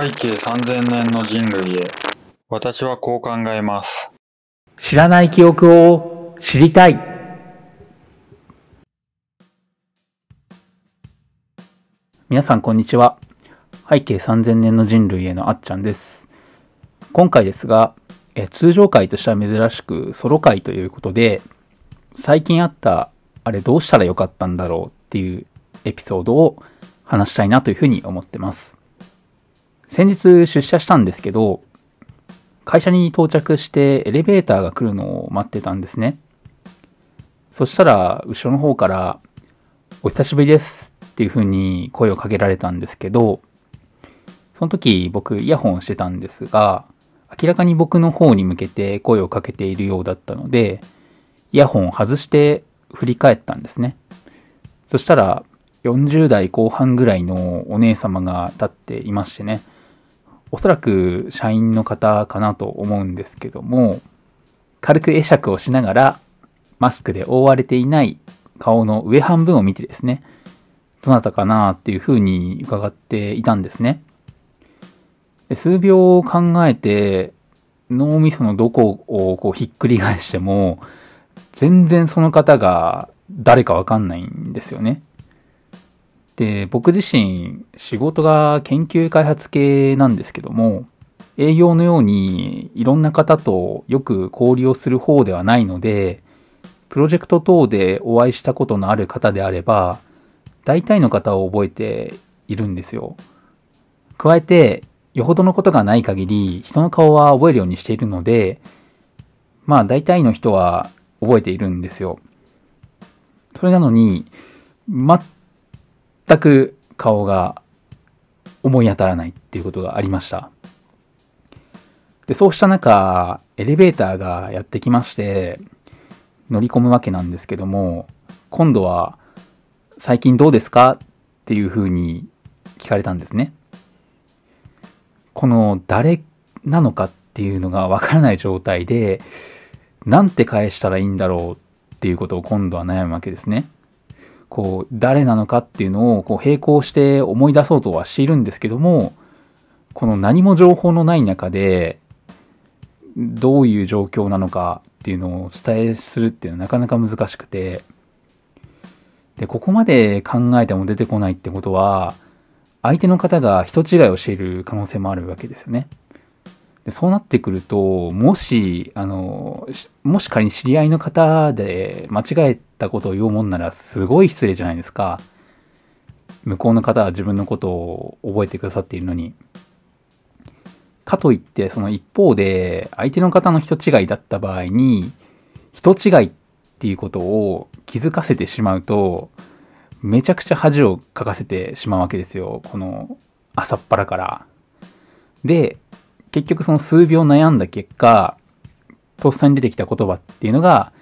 背景3000年の人類へ。私はこう考えます。知らない記憶を知りたい。皆さんこんにちは。背景3000年の人類へのあっちゃんです。今回ですが、え通常回としては珍しくソロ回ということで、最近あったあれどうしたらよかったんだろうっていうエピソードを話したいなというふうに思ってます。先日出社したんですけど、会社に到着してエレベーターが来るのを待ってたんですね。そしたら、後ろの方から、お久しぶりですっていう風に声をかけられたんですけど、その時僕イヤホンしてたんですが、明らかに僕の方に向けて声をかけているようだったので、イヤホンを外して振り返ったんですね。そしたら、40代後半ぐらいのお姉様が立っていましてね、おそらく社員の方かなと思うんですけども、軽く会釈をしながら、マスクで覆われていない顔の上半分を見てですね、どなたかなっていうふうに伺っていたんですね。数秒考えて、脳みそのどこをこうひっくり返しても、全然その方が誰かわかんないんですよね。で、僕自身仕事が研究開発系なんですけども、営業のようにいろんな方とよく交流をする方ではないので、プロジェクト等でお会いしたことのある方であれば、大体の方を覚えているんですよ。加えて、よほどのことがない限り、人の顔は覚えるようにしているので、まあ大体の人は覚えているんですよ。それなのに、全全く顔が思い当たらないっていうことがありました。で、そうした中、エレベーターがやってきまして、乗り込むわけなんですけども、今度は、最近どうですか？っていう風に聞かれたんですね。この誰なのか？っていうのがわからない状態で、なんて返したらいいんだろう？っていうことを今度は悩むわけですね。こう、誰なのかっていうのをこう並行して思い出そうとはしているんですけども、この何も情報のない中で、どういう状況なのかっていうのをお伝えするっていうのはなかなか難しくて、で、ここまで考えても出てこないってことは、相手の方が人違いをしている可能性もあるわけですよね。でそうなってくると、もし、あの、もし仮に知り合いの方で間違えたことを言うもんならすごい失礼じゃないですか。向こうの方は自分のことを覚えてくださっているのに。かといって、その一方で、相手の方の人違いだった場合に、人違いっていうことを気づかせてしまうと、めちゃくちゃ恥をかかせてしまうわけですよ。この朝っぱらから。で、結局その数秒悩んだ結果、とっさに出てきた言葉っていうのが、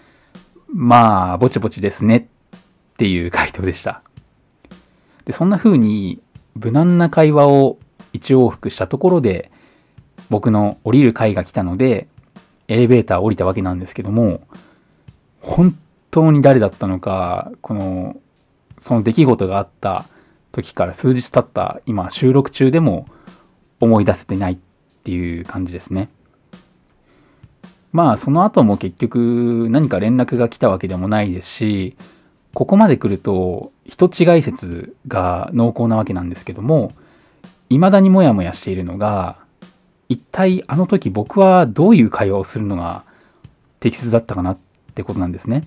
まあ、ぼちぼちですねっていう回答でした。で、そんな風に無難な会話を一往復したところで、僕の降りる回が来たので、エレベーター降りたわけなんですけども、本当に誰だったのか、この、その出来事があった時から数日経った今収録中でも思い出せてないっていう感じですね。まあその後も結局何か連絡が来たわけでもないですし、ここまで来ると人違い説が濃厚なわけなんですけども、未だにもやもやしているのが、一体あの時僕はどういう会話をするのが適切だったかなってことなんですね。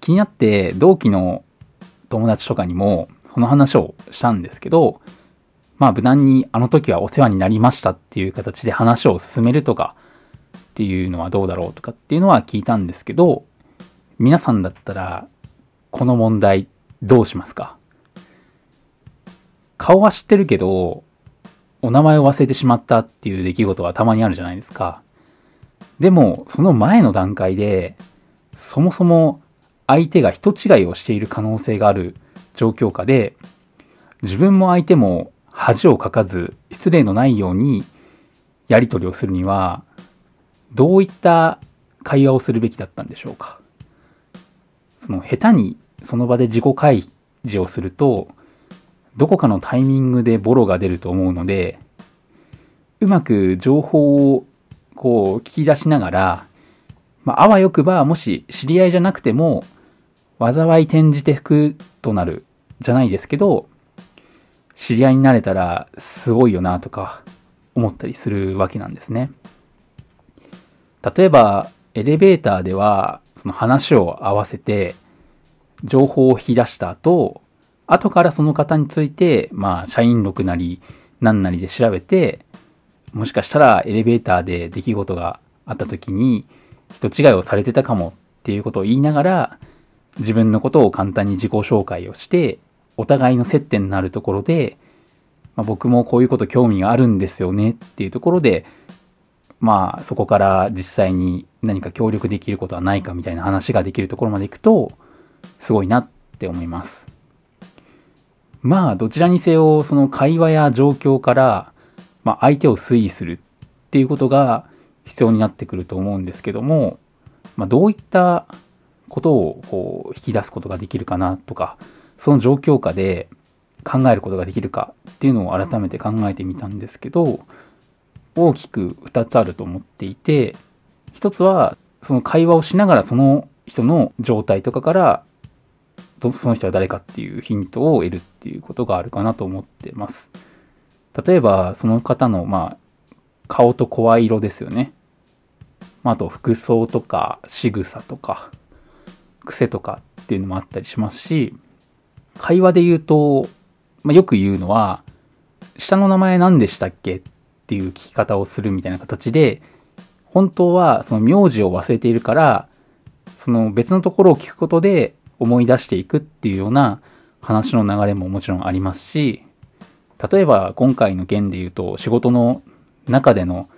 気になって同期の友達とかにもその話をしたんですけど、まあ無難にあの時はお世話になりましたっていう形で話を進めるとかっていうのはどうだろうとかっていうのは聞いたんですけど、皆さんだったらこの問題どうしますか？顔は知ってるけど、お名前を忘れてしまったっていう出来事はたまにあるじゃないですか。でも、その前の段階で、そもそも相手が人違いをしている可能性がある状況下で、自分も相手も恥をかかず、失礼のないようにやり取りをするには、どういった会話をするべきだったんでしょうか？その下手にその場で自己開示をすると、どこかのタイミングでボロが出ると思うので、うまく情報をこう聞き出しながら、まあ、あわよくば、もし知り合いじゃなくても、災い転じて福となる、じゃないですけど、知り合いになれたらすごいよなとか思ったりするわけなんですね。例えば、エレベーターでは、その話を合わせて、情報を引き出した後、後からその方について、まあ、社員録なり、何なりで調べて、もしかしたらエレベーターで出来事があった時に、人違いをされてたかもっていうことを言いながら、自分のことを簡単に自己紹介をして、お互いの接点になるところで、まあ、僕もこういうこと興味があるんですよねっていうところで、まあそこから実際に何か協力できることはないかみたいな話ができるところまでいくと、すごいなって思います。まあどちらにせよその会話や状況から、まあ、相手を推移するっていうことが必要になってくると思うんですけども、まあ、どういったことをこう引き出すことができるかなとか、その状況下で考えることができるかっていうのを改めて考えてみたんですけど、大きく2つあると思っていて、1つはその会話をしながらその人の状態とかからその人は誰かっていうヒントを得るっていうことがあるかなと思ってます。例えば、その方の、まあ、顔と声色ですよね。あと、服装とか、仕草とか、癖とかっていうのもあったりしますし、会話で言うと、まあ、よく言うのは、下の名前何でしたっけっていう聞き方をするみたいな形で、本当はその名字を忘れているから、その別のところを聞くことで思い出していくっていうような話の流れももちろんありますし、例えば今回の件で言うと仕事の中での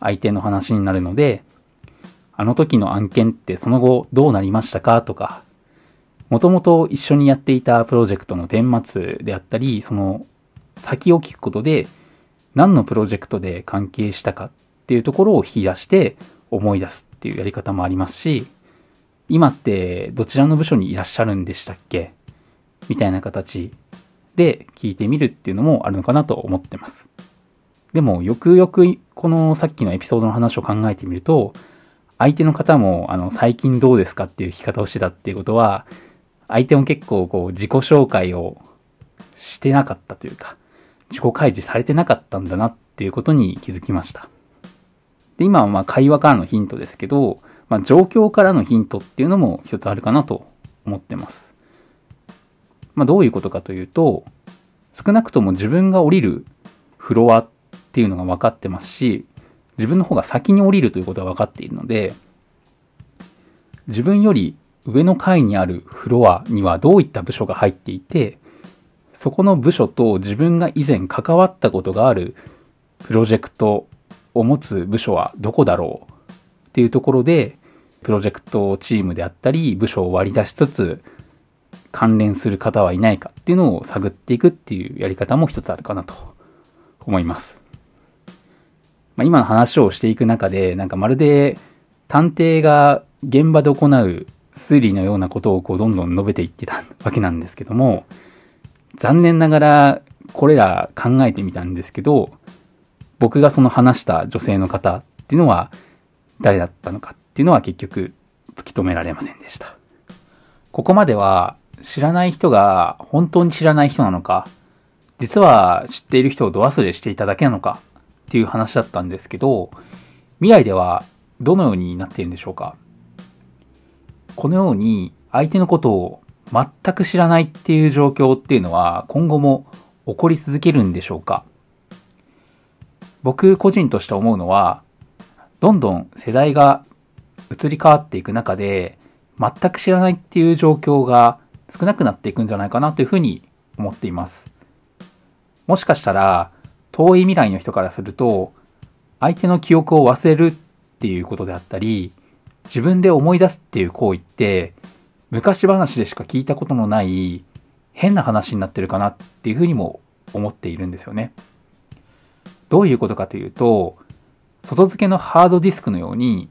相手の話になるので、あの時の案件ってその後どうなりましたかとか、もともと一緒にやっていたプロジェクトの顛末であったり、その先を聞くことで何のプロジェクトで関係したかっていうところを引き出して思い出すっていうやり方もありますし、今ってどちらの部署にいらっしゃるんでしたっけ？みたいな形で聞いてみるっていうのもあるのかなと思ってます。でも、よくよくこのさっきのエピソードの話を考えてみると、相手の方も、あの、最近どうですかっていう聞き方をしてたっていうことは、相手も結構こう自己紹介をしてなかったというか、自己開示されてなかったんだなっていうことに気づきました。で、今はまあ会話からのヒントですけど、まあ、状況からのヒントっていうのも一つあるかなと思ってます。まあ、どういうことかというと、少なくとも自分が降りるフロアっていうのが分かってますし、自分の方が先に降りるということが分かっているので、自分より上の階にあるフロアにはどういった部署が入っていて、そこの部署と自分が以前関わったことがあるプロジェクトを持つ部署はどこだろうっていうところで、プロジェクトチームであったり、部署を割り出しつつ、関連する方はいないかっていうのを探っていくっていうやり方も一つあるかなと思います。まあ、今の話をしていく中で、なんかまるで探偵が現場で行う推理のようなことをこうどんどん述べていってたわけなんですけども、残念ながらこれら考えてみたんですけど、僕がその話した女性の方っていうのは誰だったのかっていうのは結局突き止められませんでした。ここまでは知らない人が本当に知らない人なのか、実は知っている人をド忘れしていただけなのかっていう話だったんですけど、未来ではどのようになっているんでしょうかこのように相手のことを全く知らないっていう状況っていうのは今後も起こり続けるんでしょうか？僕個人として思うのは、どんどん世代が移り変わっていく中で、全く知らないっていう状況が少なくなっていくんじゃないかなというふうに思っています。もしかしたら、遠い未来の人からすると、相手の記憶を忘れるっていうことであったり、自分で思い出すっていう行為って、昔話でしか聞いたことのない変な話になってるかなっていうふうにも思っているんですよね。どういうことかというと、外付けのハードディスクのように、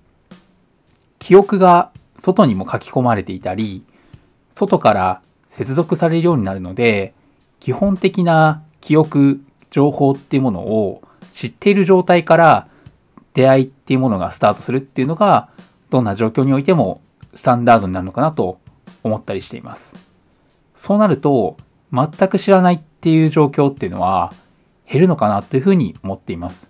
記憶が外にも書き込まれていたり、外から接続されるようになるので、基本的な記憶、情報っていうものを知っている状態から出会いっていうものがスタートするっていうのが、どんな状況においてもスタンダードになるのかなと思ったりしています。そうなると、全く知らないっていう状況っていうのは減るのかなというふうに思っています。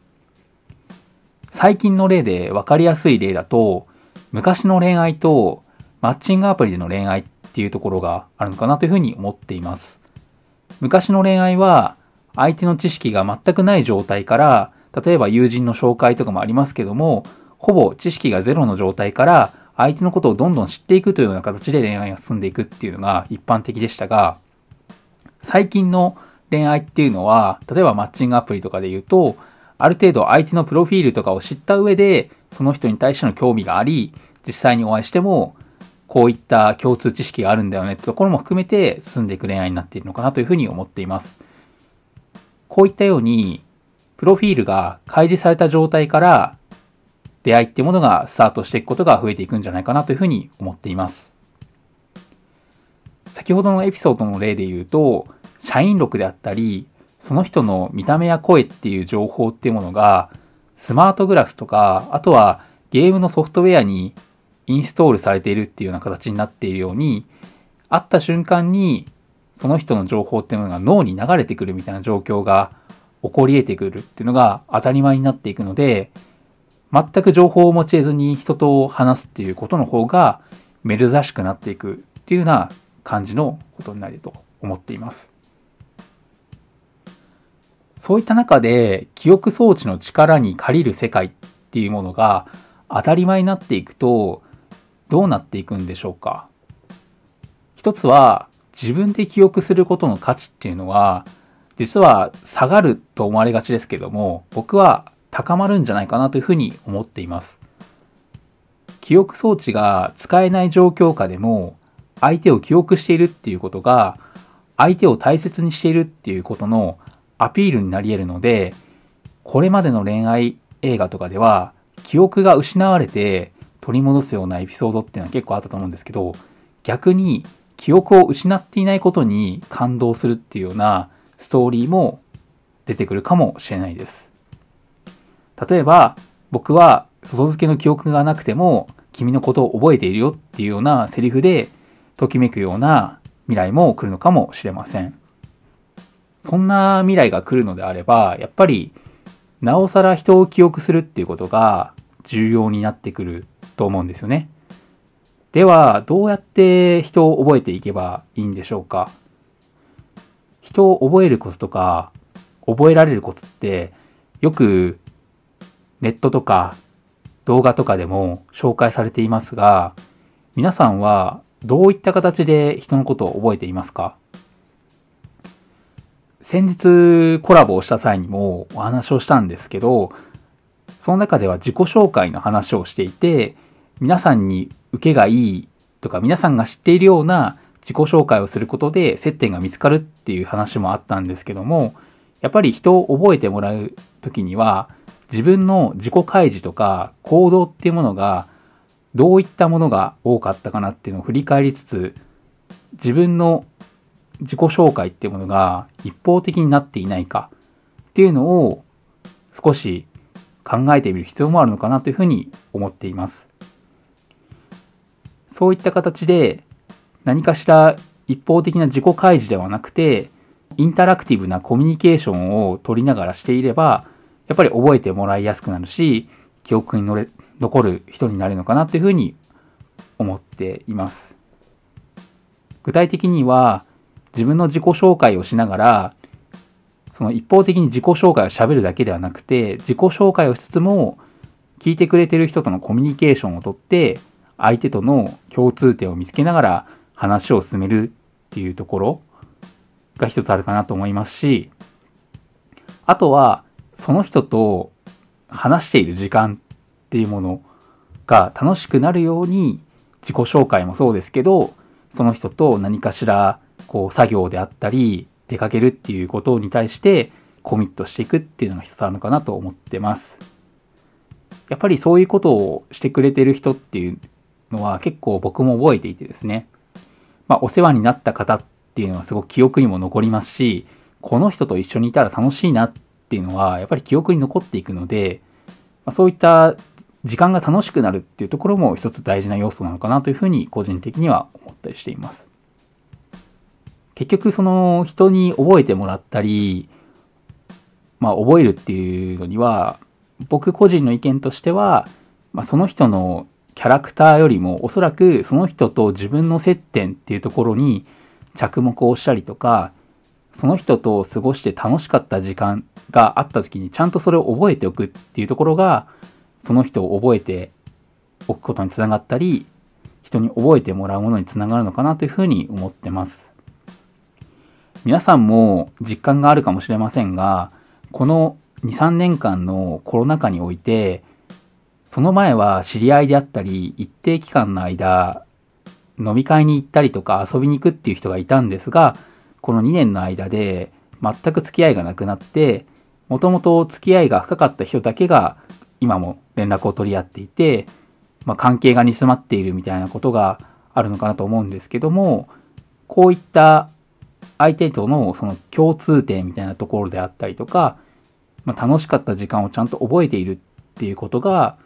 最近の例で分かりやすい例だと、昔の恋愛とマッチングアプリでの恋愛っていうところがあるのかなというふうに思っています。昔の恋愛は相手の知識が全くない状態から、例えば友人の紹介とかもありますけども、ほぼ知識がゼロの状態から相手のことをどんどん知っていくというような形で恋愛が進んでいくっていうのが一般的でしたが、最近の恋愛っていうのは、例えばマッチングアプリとかで言うと、ある程度相手のプロフィールとかを知った上で、その人に対しての興味があり、実際にお会いしても、こういった共通知識があるんだよねってところも含めて進んでいく恋愛になっているのかなというふうに思っています。こういったように、プロフィールが開示された状態から出会いっていうものがスタートしていくことが増えていくんじゃないかなというふうに思っています。先ほどのエピソードの例で言うと、社員録であったり、その人の見た目や声っていう情報っていうものが、スマートグラフとか、あとはゲームのソフトウェアにインストールされているっていうような形になっているように、会った瞬間にその人の情報っていうものが脳に流れてくるみたいな状況が起こり得てくるっていうのが当たり前になっていくので、全く情報を持ち得ずに人と話すっていうことの方が珍しくなっていくっていうような感じのことになると思っています。そういった中で記憶装置の力に借りる世界っていうものが当たり前になっていくとどうなっていくんでしょうか？一つは自分で記憶することの価値っていうのは実は下がると思われがちですけども僕は高まるんじゃないかなというふうに思っています。記憶装置が使えない状況下でも相手を記憶しているっていうことが相手を大切にしているっていうことのアピールになり得るので、これまでの恋愛映画とかでは、記憶が失われて取り戻すようなエピソードっていうのは結構あったと思うんですけど、逆に記憶を失っていないことに感動するっていうようなストーリーも出てくるかもしれないです。例えば、僕は外付けの記憶がなくても君のことを覚えているよっていうようなセリフでときめくような未来も来るのかもしれません。そんな未来が来るのであれば、やっぱり、なおさら人を記憶するっていうことが重要になってくると思うんですよね。では、どうやって人を覚えていけばいいんでしょうか人を覚えるコツとか、覚えられるコツって、よくネットとか動画とかでも紹介されていますが、皆さんはどういった形で人のことを覚えていますか？先日コラボをした際にもお話をしたんですけど、その中では自己紹介の話をしていて、皆さんに受けがいいとか皆さんが知っているような自己紹介をすることで接点が見つかるっていう話もあったんですけども、やっぱり人を覚えてもらう時には、自分の自己開示とか行動っていうものがどういったものが多かったかなっていうのを振り返りつつ、自分の自己紹介っていうものが一方的になっていないかっていうのを少し考えてみる必要もあるのかなというふうに思っています。そういった形で何かしら一方的な自己開示ではなくてインタラクティブなコミュニケーションを取りながらしていればやっぱり覚えてもらいやすくなるし記憶に残る人になるのかなというふうに思っています。具体的には自分の自己紹介をしながら、その一方的に自己紹介を喋るだけではなくて、自己紹介をしつつも、聞いてくれてる人とのコミュニケーションをとって、相手との共通点を見つけながら話を進めるっていうところが一つあるかなと思いますし、あとは、その人と話している時間っていうものが楽しくなるように、自己紹介もそうですけど、その人と何かしらこう作業であったり、出かけるっていうことに対してコミットしていくっていうのが一つあるのかなと思ってます。やっぱりそういうことをしてくれてる人っていうのは結構僕も覚えていてですね。まあお世話になった方っていうのはすごく記憶にも残りますし、この人と一緒にいたら楽しいなっっていうのは、やっぱり記憶に残っていくので、まあ、そういった時間が楽しくなるっていうところも一つ大事な要素なのかなというふうに個人的には思ったりしています。結局その人に覚えてもらったり、まあ覚えるっていうのには、僕個人の意見としては、まあ、その人のキャラクターよりもおそらくその人と自分の接点っていうところに着目をしたりとか、その人と過ごして楽しかった時間があった時にちゃんとそれを覚えておくっていうところが、その人を覚えておくことにつながったり、人に覚えてもらうものにつながるのかなというふうに思ってます。皆さんも実感があるかもしれませんが、この2、3年間のコロナ禍において、その前は知り合いであったり、一定期間の間、飲み会に行ったりとか遊びに行くっていう人がいたんですが、この2年の間で全く付き合いがなくなって、もともと付き合いが深かった人だけが今も連絡を取り合っていて、まあ、関係が煮詰まっているみたいなことがあるのかなと思うんですけども、こういった相手とのその共通点みたいなところであったりとか、まあ、楽しかった時間をちゃんと覚えているっていうことが、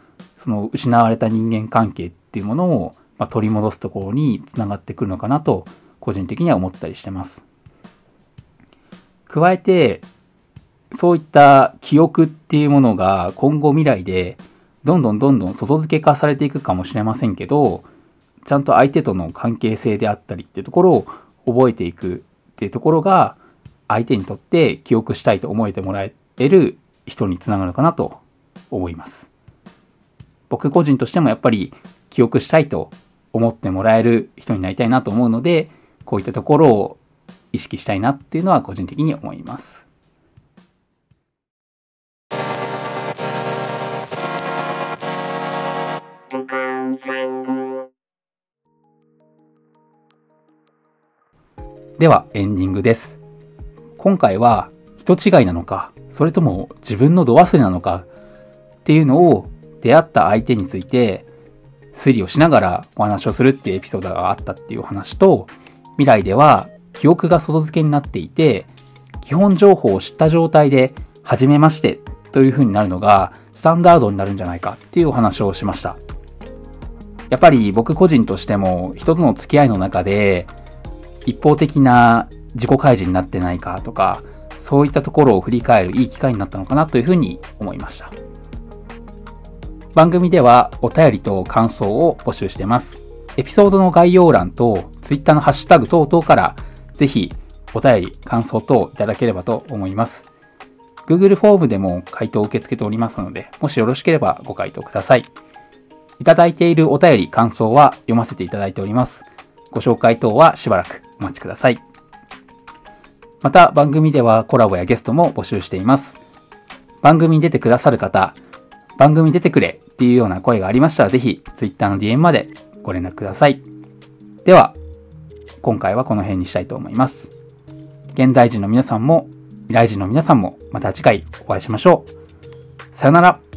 その失われた人間関係っていうものを、ま取り戻すところにつながってくるのかなと、個人的には思ったりしてます。加えて、そういった記憶っていうものが今後未来でどんどんどんどん外付け化されていくかもしれませんけど、ちゃんと相手との関係性であったりっていうところを覚えていくっていうところが相手にとって記憶したいと思えてもらえる人につながるかなと思います。僕個人としてもやっぱり記憶したいと思ってもらえる人になりたいなと思うので、こういったところを意識したいなっていうのは個人的に思います。ではエンディングです。今回は人違いなのか、それとも自分の度忘れなのかっていうのを出会った相手について推理をしながらお話をするっていうエピソードがあったっていう話と、未来では記憶が外付けになっていて、基本情報を知った状態で、初めましてという風になるのがスタンダードになるんじゃないかっていうお話をしました。やっぱり僕個人としても人との付き合いの中で一方的な自己開示になってないかとか、そういったところを振り返るいい機会になったのかなというふうに思いました。番組ではお便りと感想を募集しています。エピソードの概要欄と Twitter のハッシュタグ等々からぜひお便り、感想等いただければと思います。Google フォームでも回答を受け付けておりますので、もしよろしければご回答ください。いただいているお便り、感想は読ませていただいております。ご紹介等はしばらくお待ちください。また番組ではコラボやゲストも募集しています。番組に出てくださる方、番組出てくれっていうような声がありましたら、ぜひ Twitter の DM までご連絡ください。では、今回はこの辺にしたいと思います。現在人の皆さんも、未来人の皆さんも、また次回お会いしましょう。さよなら。